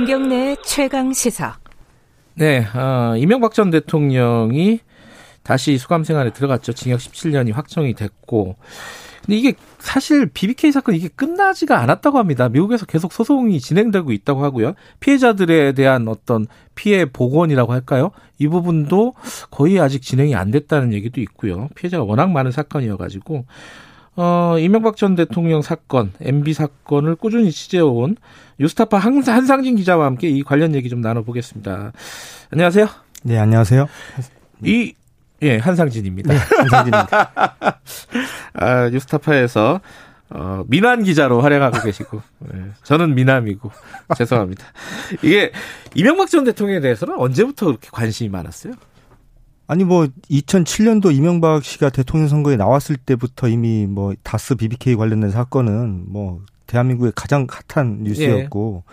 김경래 최강 시사. 네, 어, 이명박 전 대통령이 다시 수감 생활에 들어갔죠. 징역 17년이 확정이 됐고. 근데 이게 사실 BBK 사건 이게 끝나지가 않았다고 합니다. 미국에서 계속 소송이 진행되고 있다고 하고요. 피해자들에 대한 어떤 피해 복원이라고 할까요? 이 부분도 거의 아직 진행이 안 됐다는 얘기도 있고요. 피해자가 워낙 많은 사건이어가지고 어, 이명박 전 대통령 사건, MB 사건을 꾸준히 취재해온 유스타파 한상진 기자와 함께 이 관련 얘기 좀 나눠보겠습니다. 안녕하세요. 네, 안녕하세요. 이, 예, 한상진입니다. 네, 한상진입니다. 아, 뉴스타파에서 어, 민환 기자로 활약하고 계시고, 네, 저는 미남이고, 죄송합니다. 이게, 이명박 전 대통령에 대해서는 언제부터 그렇게 관심이 많았어요? 아니, 뭐, 2007년도 이명박 씨가 대통령 선거에 나왔을 때부터 이미 뭐, 다스 BBK 관련된 사건은 뭐, 대한민국의 가장 핫한 뉴스였고, 예.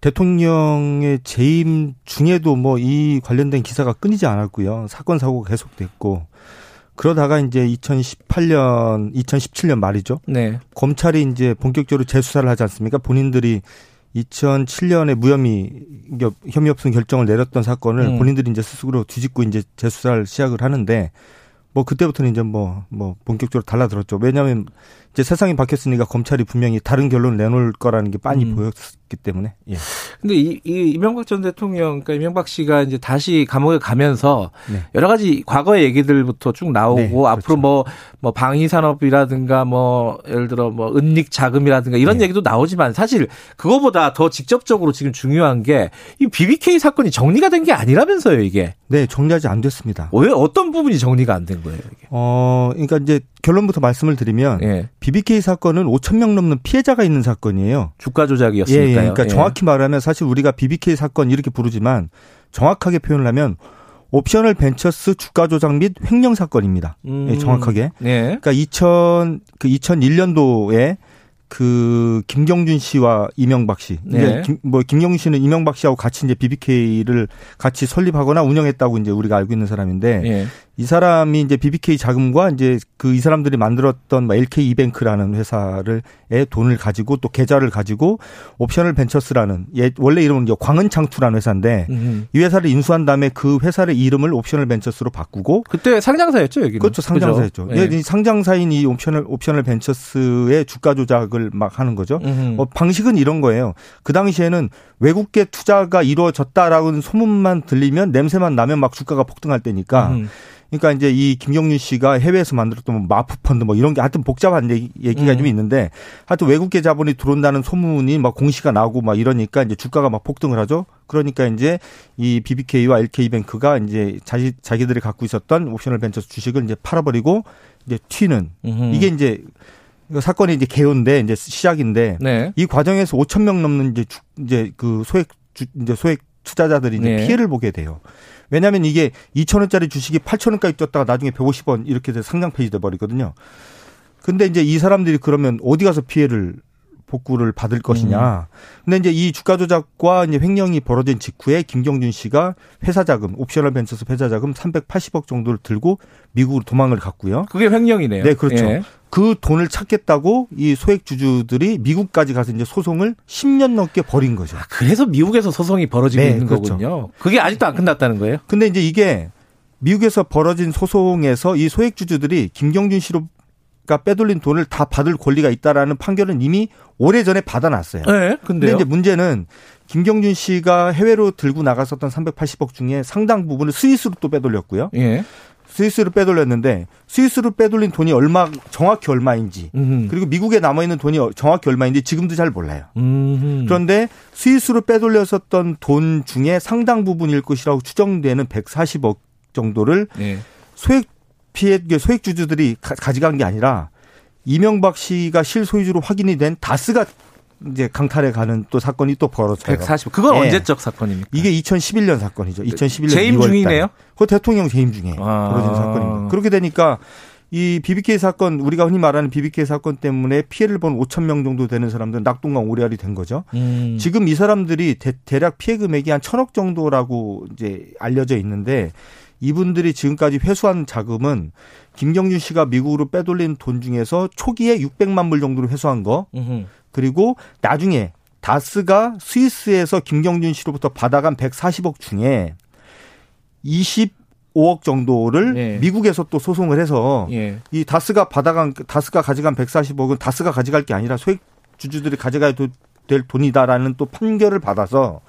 대통령의 재임 중에도 뭐, 이 관련된 기사가 끊이지 않았고요. 사건, 사고가 계속됐고, 그러다가 이제 2018년, 2017년 말이죠. 네. 검찰이 이제 본격적으로 재수사를 하지 않습니까? 본인들이 2007년에 무혐의 혐의 없음 결정을 내렸던 사건을 음. 본인들이 이제 스스로 뒤집고 이제 재수사를 시작을 하는데 뭐 그때부터는 이제 뭐뭐 뭐 본격적으로 달라들었죠. 왜냐하면 이제 세상이 바뀌었으니까 검찰이 분명히 다른 결론을 내놓을 거라는 게 빤히 음. 보였기 때문에. 예. 근데 이, 이 이명박 전 대통령, 그러니까 이명박 씨가 이제 다시 감옥에 가면서 네. 여러 가지 과거의 얘기들부터 쭉 나오고 네, 그렇죠. 앞으로 뭐, 뭐 방위 산업이라든가 뭐 예를 들어 뭐 은닉 자금이라든가 이런 네. 얘기도 나오지만 사실 그거보다 더 직접적으로 지금 중요한 게 이 BBK 사건이 정리가 된 게 아니라면서요, 이게. 네, 정리하지 안 됐습니다. 왜 어떤 부분이 정리가 안 된 거예요, 이게? 어, 그러니까 이제 결론부터 말씀을 드리면 예. BBK 사건은 5천 명 넘는 피해자가 있는 사건이에요. 주가 조작이었으니까요. 예, 예. 그러니까 예. 정확히 말하면 사실 우리가 BBK 사건 이렇게 부르지만 정확하게 표현을 하면 옵셔널 벤처스 주가 조작 및 횡령 사건입니다. 예, 음. 정확하게. 네. 그러니까 2000, 그 2001년도에 그 김경준 씨와 이명박 씨. 네. 김, 뭐 김경준 씨는 이명박 씨하고 같이 이제 BBK를 같이 설립하거나 운영했다고 이제 우리가 알고 있는 사람인데 네. 이 사람이 이제 BBK 자금과 이제 그 이 사람들이 만들었던 뭐 LK 이뱅크라는 회사를 에 돈을 가지고 또 계좌를 가지고 옵셔널 벤처스라는 예 원래 이름은 이제 광은창투라는 회사인데 음흠. 이 회사를 인수한 다음에 그 회사의 이름을 옵셔널 벤처스로 바꾸고 그때 상장사였죠 여기는 그렇죠 상장사였죠. 예. 예. 상장사인 이 옵셔널 옵셔널 벤처스의 주가 조작을 막 하는 거죠. 어, 방식은 이런 거예요. 그 당시에는 외국계 투자가 이루어졌다라는 소문만 들리면 냄새만 나면 막 주가가 폭등할 때니까. 음흠. 그러니까 이제 이 김경준 씨가 해외에서 만들었던 뭐 MAF 펀드 뭐 이런 게 하여튼 복잡한 얘기가 음. 좀 있는데 하여튼 외국계 자본이 들어온다는 소문이 막 공시가 나고 막 이러니까 이제 주가가 막 폭등을 하죠. 그러니까 이제 이 BBK와 LK뱅크가 이제 자기 자기들이 갖고 있었던 옵셔널 벤처스 주식을 이제 팔아버리고 이제 튀는 음흠. 이게 이제 사건이 이제 개요인데 이제 시작인데 네. 이 과정에서 5천 명 넘는 이제 주, 이제 그 소액 주, 이제 소액 투자자들이 이제 네. 피해를 보게 돼요. 왜냐하면 이게 2천 원짜리 주식이 8천 원까지 뛰었다가 나중에 150원 이렇게 돼서 상장 폐지 돼 버리거든요. 근데 이제 이 사람들이 그러면 어디 가서 피해를 복구를 받을 것이냐. 음. 근데 이제 이 주가 조작과 이제 횡령이 벌어진 직후에 김경준 씨가 회사 자금, 옵셔널 벤처스 회사 자금 380억 정도를 들고 미국으로 도망을 갔고요. 그게 횡령이네요. 네, 그렇죠. 예. 그 돈을 찾겠다고 이 소액 주주들이 미국까지 가서 이제 소송을 10년 넘게 벌인 거죠. 아, 그래서 미국에서 소송이 벌어지고 네, 있는 그렇죠. 거군요. 그게 아직도 안 끝났다는 거예요? 근데 이제 이게 미국에서 벌어진 소송에서 이 소액 주주들이 김경준 씨로 가 빼돌린 돈을 다 받을 권리가 있다라는 판결은 이미 오래전에 받아놨어요. 네, 근데 이제 문제는 김경준 씨가 해외로 들고 나갔었던 380억 중에 상당 부분을 스위스로 또 빼돌렸고요. 예. 스위스로 빼돌렸는데 스위스로 빼돌린 돈이 얼마 정확히 얼마인지 음흠. 그리고 미국에 남아 있는 돈이 정확히 얼마인지 지금도 잘 몰라요. 음흠. 그런데 스위스로 빼돌렸었던 돈 중에 상당 부분일 것이라고 추정되는 140억 정도를 네. 소액 피해 소액 주주들이 가져간 게 아니라 이명박 씨가 실소유주로 확인이 된 다스가 이제 강탈에 가는 또 사건이 또 벌어져요. 140. 그건 네. 언제적 사건입니까? 이게 2011년 사건이죠. 2011년 재임 2월 중이네요. 그 대통령 재임 중에 아. 벌어진 사건입니다. 그렇게 되니까 이 BBK 사건 우리가 흔히 말하는 BBK 사건 때문에 피해를 본 5천 명 정도 되는 사람들은 낙동강 오리알이 된 거죠. 음. 지금 이 사람들이 대, 략 피해 금액이 한 천억 정도라고 이제 알려져 있는데 이분들이 지금까지 회수한 자금은 김경준 씨가 미국으로 빼돌린 돈 중에서 초기에 600만 불 정도로 회수한 거, 그리고 나중에 다스가 스위스에서 김경준 씨로부터 받아간 140억 중에 25억 정도를 예. 미국에서 또 소송을 해서 예. 이 다스가 받아간 다스가 가져간 140억은 다스가 가져갈 게 아니라 소액 주주들이 가져가야 될 돈이다라는 또 판결을 받아서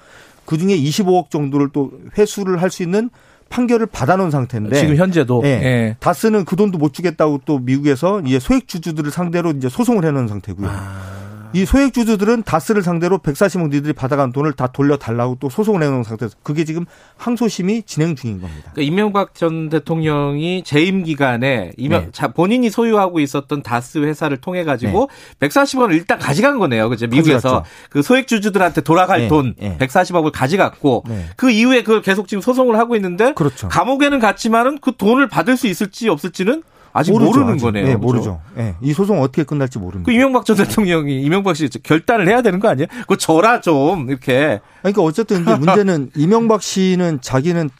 그 중에 25억 정도를 또 회수를 할 수 있는 판결을 받아놓은 상태인데 지금 현재도 예. 예. 다스는 그 돈도 못 주겠다고 또 미국에서 이제 소액 주주들을 상대로 이제 소송을 해놓은 상태고요. 아. 이 소액 주주들은 다스를 상대로 140억 니들이 받아간 돈을 다 돌려달라고 또 소송을 해놓은 상태에서 그게 지금 항소심이 진행 중인 겁니다. 그러니까 이명박 전 대통령이 재임 기간에 이명 네. 자 본인이 소유하고 있었던 다스 회사를 통해 가지고 네. 140억을 일단 가져간 거네요. 그죠? 미국에서 가져갔죠. 그 소액 주주들한테 돌아갈 네. 돈 네. 140억을 가져갔고 네. 그 이후에 그걸 계속 지금 소송을 하고 있는데 그렇죠. 감옥에는 갔지만은 그 돈을 받을 수 있을지 없을지는 아직 모르죠, 모르는 아직. 거네요. 네, 모르죠. 네, 이 소송 어떻게 끝날지 모릅니다. 그 이명박 전 대통령이 이명박 씨 결단을 해야 되는 거 아니에요? 그거 저라 좀 이렇게. 그러니까 어쨌든 문제는 이명박 씨는 자기는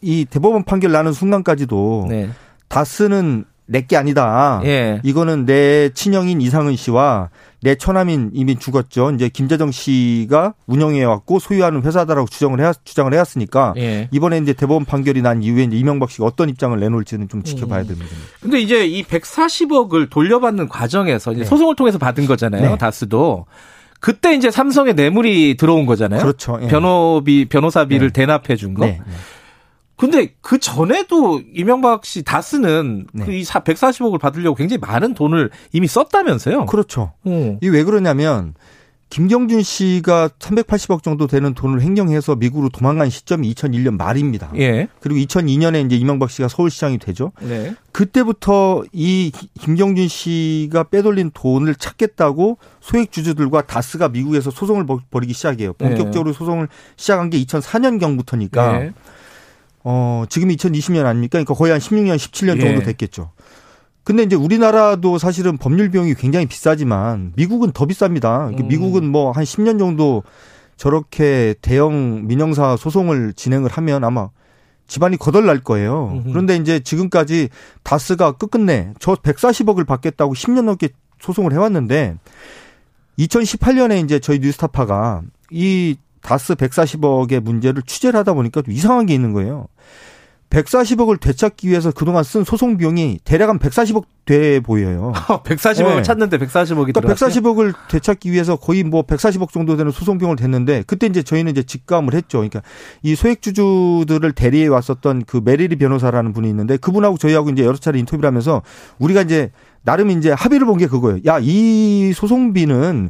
이 대법원 판결 나는 순간까지도 네. 다스는 내게 아니다. 예. 이거는 내 친형인 이상은 씨와 내 처남인 이미 죽었죠. 이제 김재정 씨가 운영해 왔고 소유하는 회사다라고 주장을 해 주장을 해왔으니까 예. 이번에 이제 대법원 판결이 난 이후에 이제 이명박 씨가 어떤 입장을 내놓을지는 좀 지켜봐야 됩니다. 음. 근데 이제 이 140억을 돌려받는 과정에서 네. 소송을 통해서 받은 거잖아요. 네. 다스도. 그때 이제 삼성에 뇌물이 들어온 거잖아요. 그렇죠. 예. 변호비 변호사비를 네. 대납해 준 거. 네. 네. 근데 그 전에도 이명박 씨 다스는 네. 그이 140억을 받으려고 굉장히 많은 돈을 이미 썼다면서요? 그렇죠. 어. 이왜 그러냐면 김경준 씨가 380억 정도 되는 돈을 횡령해서 미국으로 도망간 시점이 2001년 말입니다. 예. 그리고 2002년에 이제 이명박 씨가 서울시장이 되죠. 네. 그때부터 이 김경준 씨가 빼돌린 돈을 찾겠다고 소액 주주들과 다스가 미국에서 소송을 벌이기 시작해요. 본격적으로 네. 소송을 시작한 게 2004년경부터니까 네. 어, 지금 2020년 아닙니까? 그러니까 거의 한 16년, 17년 정도 예. 됐겠죠. 근데 이제 우리나라도 사실은 법률 비용이 굉장히 비싸지만 미국은 더 비쌉니다. 음. 미국은 뭐 한 10년 정도 저렇게 대형 민영사 소송을 진행을 하면 아마 집안이 거덜날 거예요. 음흠. 그런데 이제 지금까지 다스가 끝끝내 저 140억을 받겠다고 10년 넘게 소송을 해왔는데 2018년에 이제 저희 뉴스타파가 이 다스 140억의 문제를 취재를 하다 보니까 좀 이상한 게 있는 거예요. 140억을 되찾기 위해서 그동안 쓴 소송 비용이 대략 한 140억 돼 보여요. 140억을 네. 찾는데 140억이 그러니까 140억을 되찾기 위해서 거의 뭐 140억 정도 되는 소송 비용을 댔는데 그때 이제 저희는 이제 직감을 했죠. 그러니까 이 소액 주주들을 대리해 왔었던 그 메리리 변호사라는 분이 있는데 그분하고 저희하고 이제 여러 차례 인터뷰를 하면서 우리가 이제 나름 이제 합의를 본 게 그거예요. 야, 이 소송비는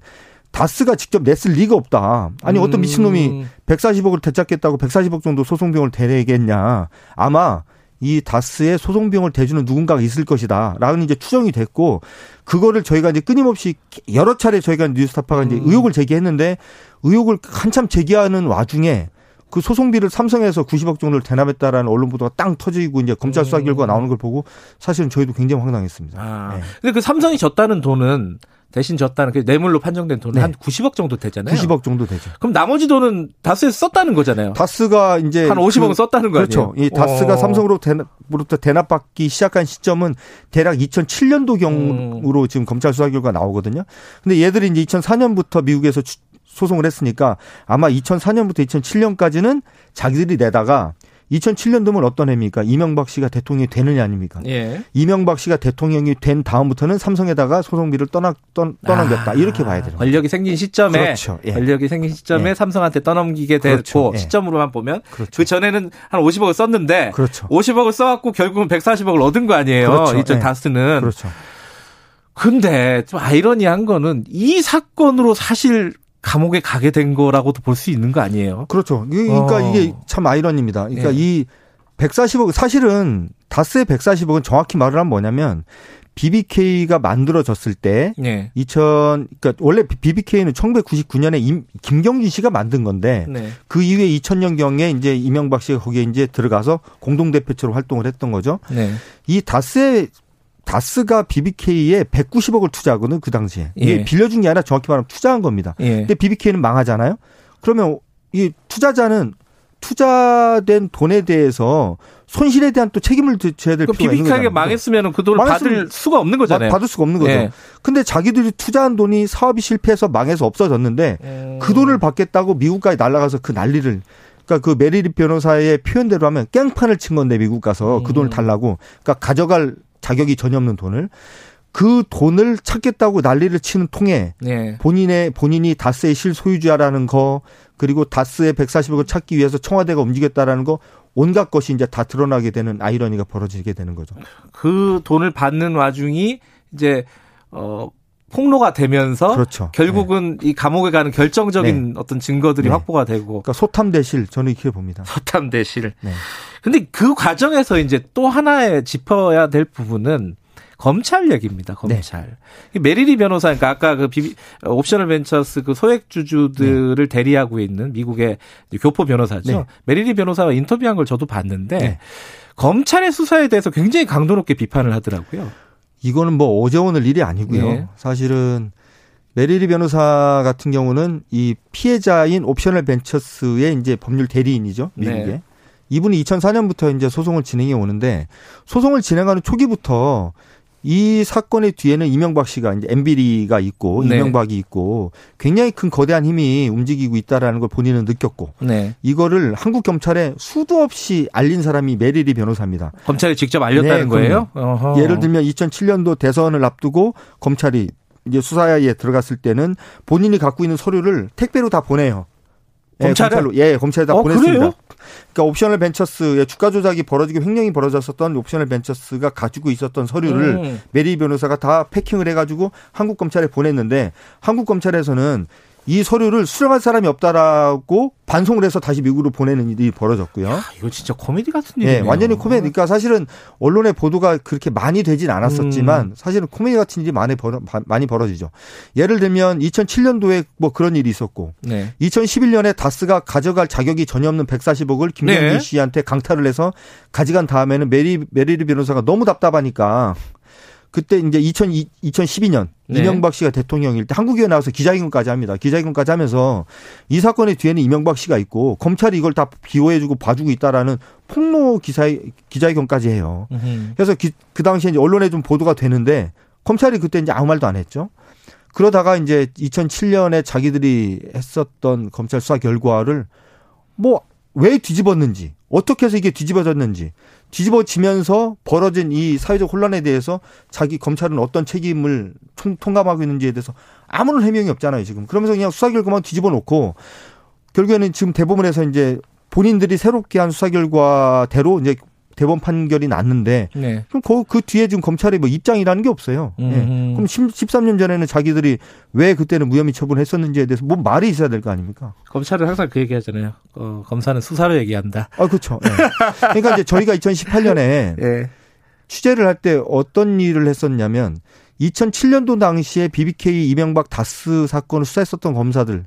다스가 직접 냈을 리가 없다. 아니 어떤 음. 미친놈이 140억을 되찾겠다고 140억 정도 소송비용을 대내겠냐. 아마 이 다스의 소송비용을 대주는 누군가가 있을 것이다. 라는 이제 추정이 됐고, 그거를 저희가 이제 끊임없이 여러 차례 저희가 뉴스타파가 이제 음. 의혹을 제기했는데, 의혹을 한참 제기하는 와중에 그 소송비를 삼성에서 90억 정도를 대납했다라는 언론 보도가 땅 터지고 이제 검찰 수사 결과 가 나오는 걸 보고 사실은 저희도 굉장히 황당했습니다. 아. 네. 근데 그 삼성이 졌다는 돈은 대신 졌다는 그 뇌물로 판정된 돈은 네. 한 90억 정도 되잖아요. 90억 정도 되죠. 그럼 나머지 돈은 다스에서 썼다는 거잖아요. 다스가 이제 한 50억은 그, 썼다는 거 그렇죠. 이 다스가 어. 삼성으로 대납부터 대납받기 시작한 시점은 대략 2007년도 경으로 음. 지금 검찰 수사 결과 나오거든요. 근데 얘들이 이제 2004년부터 미국에서 소송을 했으니까 아마 2004년부터 2007년까지는 자기들이 내다가 2007년도면 어떤 해입니까? 이명박 씨가 대통령이 되느냐 아닙니까? 예. 이명박 씨가 대통령이 된 다음부터는 삼성에다가 소송비를 떠나, 떠, 떠넘겼다. 아, 이렇게 봐야 돼요. 권력이 생긴 시점에 그렇죠. 예. 권력이 생긴 시점에 예. 삼성한테 떠넘기게 됐고 그렇죠. 예. 시점으로만 보면 그렇죠. 그 전에는 한 50억을 썼는데 그렇죠. 50억을 써갖고 결국은 140억을 얻은 거 아니에요. 그렇죠. 이전 예. 다스는. 그렇죠. 근데 좀 아이러니한 거는 이 사건으로 사실 감옥에 가게 된 거라고도 볼 수 있는 거 아니에요? 그렇죠. 그러니까 어. 이게 참 아이러니입니다. 그러니까 네. 이 140억 사실은 다스의 140억은 정확히 말을 하면 뭐냐면 BBK가 만들어졌을 때 네. 2000 그러니까 원래 BBK는 1999년에 임, 김경진 씨가 만든 건데 네. 그 이후에 2000년 경에 이제 이명박 씨가 거기에 이제 들어가서 공동 대표처로 활동을 했던 거죠. 네. 이 다스의 다스가 BBK에 190억을 투자하거든 그 당시에. 이게 예. 빌려준 게 아니라 정확히 말하면 투자한 겁니다. 예. 근데 BBK는 망하잖아요. 그러면 이 투자자는 투자된 돈에 대해서 손실에 대한 또 책임을 져야 될그 필요가 있는 거잖아요. 망했으면 그 돈을 받을 수가 없는 거잖아요. 받을 수가 없는 거죠. 네. 근데 자기들이 투자한 돈이 사업이 실패해서 망해서 없어졌는데 음. 그 돈을 받겠다고 미국까지 날아가서 그 난리를 그러니까 그 메리리 변호사의 표현대로 하면 깽판을 친 건데 미국 가서 음. 그 돈을 음. 달라고 그러니까 가져갈 자격이 전혀 없는 돈을 그 돈을 찾겠다고 난리를 치는 통에 네. 본인의 본인이 다스의 실소유주라는 거 그리고 다스의 140억을 찾기 위해서 청와대가 움직였다라는 거 온갖 것이 이제 다 드러나게 되는 아이러니가 벌어지게 되는 거죠. 그 돈을 받는 와중이 이제 어 폭로가 되면서 그렇죠. 결국은 네. 이 감옥에 가는 결정적인 네. 어떤 증거들이 네. 확보가 되고 그러니까 소탐 대실 저는 이렇게 봅니다. 소탐 대실. 네. 근데 그 과정에서 이제 또 하나의 짚어야 될 부분은 검찰 얘기입니다. 검찰. 네. 메리리 변호사, 그러니까 아까 그 비비, 옵셔널 벤처스 그 소액 주주들을 네. 대리하고 있는 미국의 교포 변호사죠. 네. 메리리 변호사와 인터뷰한 걸 저도 봤는데 네. 검찰의 수사에 대해서 굉장히 강도 높게 비판을 하더라고요. 이거는 뭐 어제 오늘 일이 아니고요. 네. 사실은 메리리 변호사 같은 경우는 이 피해자인 옵셔널 벤처스의 이제 법률 대리인이죠. 미국에. 네. 이분이 2004년부터 이제 소송을 진행해 오는데 소송을 진행하는 초기부터 이 사건의 뒤에는 이명박 씨가 이제 MB가 있고 네. 이명박이 있고 굉장히 큰 거대한 힘이 움직이고 있다라는 걸 본인은 느꼈고 네. 이거를 한국 검찰에 수도 없이 알린 사람이 메리리 변호사입니다. 검찰이 직접 알렸다는 네, 거예요? 어허. 예를 들면 2007년도 대선을 앞두고 검찰이 이제 수사에 들어갔을 때는 본인이 갖고 있는 서류를 택배로 다 보내요. 예, 검찰로 예 검찰에 다 어, 보냈습니다. 그래요? 그러니까 옵셔널 벤처스의 주가 조작이 벌어지고 횡령이 벌어졌었던 옵셔널 벤처스가 가지고 있었던 서류를 음. 메리 변호사가 다 패킹을 해가지고 한국 검찰에 보냈는데 한국 검찰에서는 이 서류를 수령할 사람이 없다라고 반송을 해서 다시 미국으로 보내는 일이 벌어졌고요. 야, 이거 진짜 코미디 같은 일이네요. 네, 완전히 코미디. 그러니까 사실은 언론의 보도가 그렇게 많이 되진 않았었지만 음. 사실은 코미디 같은 일이 많이 벌어 많이 벌어지죠. 예를 들면 2007년도에 뭐 그런 일이 있었고 네. 2011년에 다스가 가져갈 자격이 전혀 없는 140억을 김경준 네. 씨한테 강탈을 해서 가져간 다음에는 메리 메리 리 변호사가 너무 답답하니까 그때 이제 2000, 2012년 네. 이명박 씨가 대통령일 때 한국에 나와서 기자회견까지 합니다. 기자회견까지 하면서 이 사건의 뒤에는 이명박 씨가 있고 검찰이 이걸 다 비호해주고 봐주고 있다라는 폭로 기사 기자회견까지 해요. 으흠. 그래서 기, 그 당시에 이제 언론에 좀 보도가 되는데 검찰이 그때 이제 아무 말도 안 했죠. 그러다가 이제 2007년에 자기들이 했었던 검찰 수사 결과를 뭐 왜 뒤집었는지 어떻게 해서 이게 뒤집어졌는지 뒤집어지면서 벌어진 이 사회적 혼란에 대해서 자기 검찰은 어떤 책임을 통, 감하고 있는지에 대해서 아무런 해명이 없잖아요 지금. 그러면서 그냥 수사 결과만 뒤집어 놓고 결국에는 지금 대법원에서 이제 본인들이 새롭게 한 수사 결과대로 이제 대법원 판결이 났는데 네. 그럼 그, 그 뒤에 지금 검찰이 뭐 입장이라는 게 없어요. 예. 그럼 10, 13년 전에는 자기들이 왜 그때는 무혐의 처분했었는지에 대해서 뭐 말이 있어야 될 거 아닙니까? 검찰은 항상 그 얘기하잖아요. 어, 검사는 수사로 얘기한다. 아 그렇죠. 예. 그러니까 이제 저희가 2018년에 예. 취재를 할 때 어떤 일을 했었냐면 2007년도 당시에 BBK 이명박 다스 사건을 수사했었던 검사들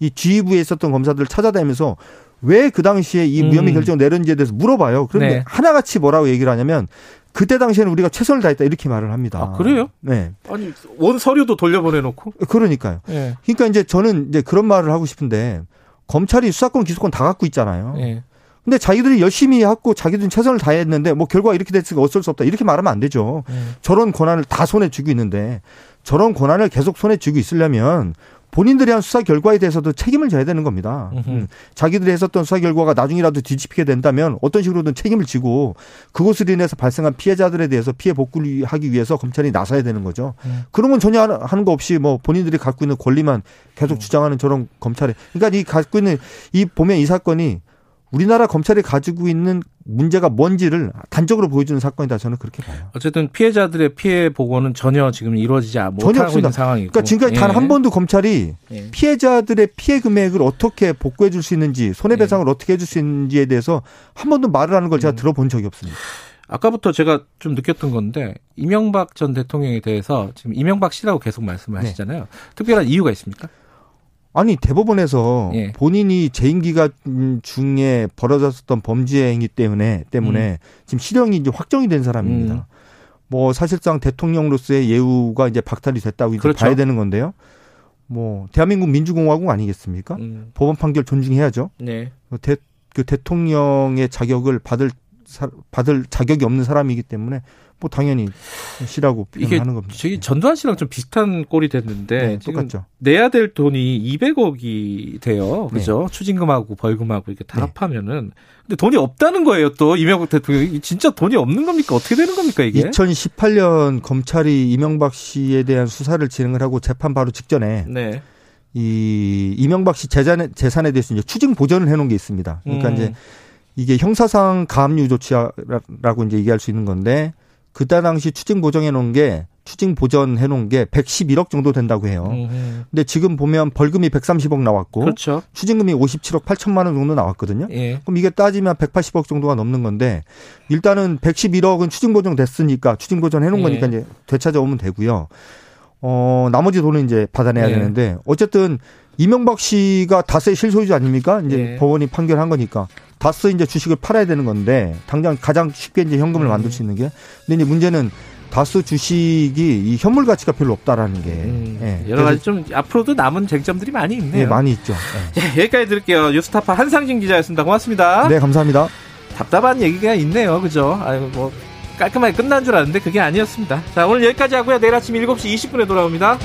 이 G부에 있었던 검사들을 찾아다니면서 왜 그 당시에 이 무혐의 음. 결정을 내렸는지에 대해서 물어봐요. 그런데 네. 하나같이 뭐라고 얘기를 하냐면 그때 당시에는 우리가 최선을 다했다 이렇게 말을 합니다. 아, 그래요? 네. 아니 원 서류도 돌려보내놓고? 그러니까요. 네. 그러니까 이제 저는 이제 그런 말을 하고 싶은데 검찰이 수사권 기소권 다 갖고 있잖아요. 네. 근데 자기들이 열심히 하고 자기들은 최선을 다했는데 뭐 결과가 이렇게 됐으니까 어쩔 수 없다 이렇게 말하면 안 되죠. 네. 저런 권한을 다 손에 쥐고 있는데 저런 권한을 계속 손에 쥐고 있으려면 본인들이 한 수사 결과에 대해서도 책임을 져야 되는 겁니다. 음. 자기들이 했었던 수사 결과가 나중이라도 뒤집히게 된다면 어떤 식으로든 책임을 지고 그것으로 인해서 발생한 피해자들에 대해서 피해 복구를 하기 위해서 검찰이 나서야 되는 거죠. 음. 그러면 전혀 하는 거 없이 뭐 본인들이 갖고 있는 권리만 계속 음. 주장하는 저런 검찰에 그러니까 이 갖고 있는 이 보면 이 사건이 우리나라 검찰이 가지고 있는 문제가 뭔지를 단적으로 보여주는 사건이다 저는 그렇게 봐요. 어쨌든 피해자들의 피해 보고는 전혀 지금 이루어지지 못하고 없습니다. 있는 상황이고. 그러니까 지금까지 예. 단한 번도 검찰이 예. 피해자들의 피해 금액을 어떻게 복구해 줄 수 있는지 손해배상을 예. 어떻게 해줄 수 있는지에 대해서 한 번도 말을 하는 걸 제가 음. 들어본 적이 없습니다. 아까부터 제가 좀 느꼈던 건데 이명박 전 대통령에 대해서 지금 이명박 씨라고 계속 말씀을 네. 하시잖아요. 네. 특별한 이유가 있습니까? 아니 대법원에서 예. 본인이 재임 기간 중에 벌어졌었던 범죄 행위 때문에 때문에 음. 지금 실형이 이제 확정이 된 사람입니다. 음. 뭐 사실상 대통령으로서의 예우가 이제 박탈이 됐다고 이제 그렇죠. 봐야 되는 건데요. 뭐 대한민국 민주공화국 아니겠습니까? 음. 법원 판결 존중해야죠. 네. 뭐 대, 그 대통령의 자격을 받을 받을 자격이 없는 사람이기 때문에 뭐 당연히 씨라고 표현하는 겁니다. 저기 전두환 씨랑 좀 비슷한 꼴이 됐는데 네, 똑같죠. 내야 될 돈이 200억이 돼요. 그죠? 네. 추징금하고 벌금하고 이렇게 다 합하면은 네. 근데 돈이 없다는 거예요. 또 이명박 대통령이 진짜 돈이 없는 겁니까? 어떻게 되는 겁니까 이게? 2018년 검찰이 이명박 씨에 대한 수사를 진행을 하고 재판 바로 직전에 네. 이 이명박 씨 재산에 재산에 대해서 이제 추징 보전을 해놓은 게 있습니다. 그러니까 음. 이제 이게 형사상 가압류 조치라고 이제 얘기할 수 있는 건데 그때 당시 추징 보정해 놓은 게 추징 보전해 놓은 게 111억 정도 된다고 해요. 음. 근데 지금 보면 벌금이 130억 나왔고 그렇죠. 추징금이 57억 8천만 원 정도 나왔거든요. 예. 그럼 이게 따지면 180억 정도가 넘는 건데 일단은 111억은 추징 보정 됐으니까 추징 보전 해 놓은 예. 거니까 이제 되찾아오면 되고요. 어, 나머지 돈은 이제 받아내야 예. 되는데 어쨌든 이명박 씨가 다스의 실소유주 아닙니까? 이제 예. 법원이 판결한 거니까. 다스 이제 주식을 팔아야 되는 건데 당장 가장 쉽게 이제 현금을 음. 만들 수 있는 게 근데 이제 문제는 다스 주식이 이 현물 가치가 별로 없다라는 게 음, 예. 여러 가지 좀 앞으로도 남은 쟁점들이 많이 있네요. 예, 많이 있죠. 예. 예, 여기까지 들을게요. 뉴스타파 한상진 기자였습니다. 고맙습니다. 네, 감사합니다. 답답한 얘기가 있네요. 그죠? 아유, 뭐 깔끔하게 끝난 줄 알았는데 그게 아니었습니다. 자, 오늘 여기까지 하고요. 내일 아침 7시 20분에 돌아옵니다.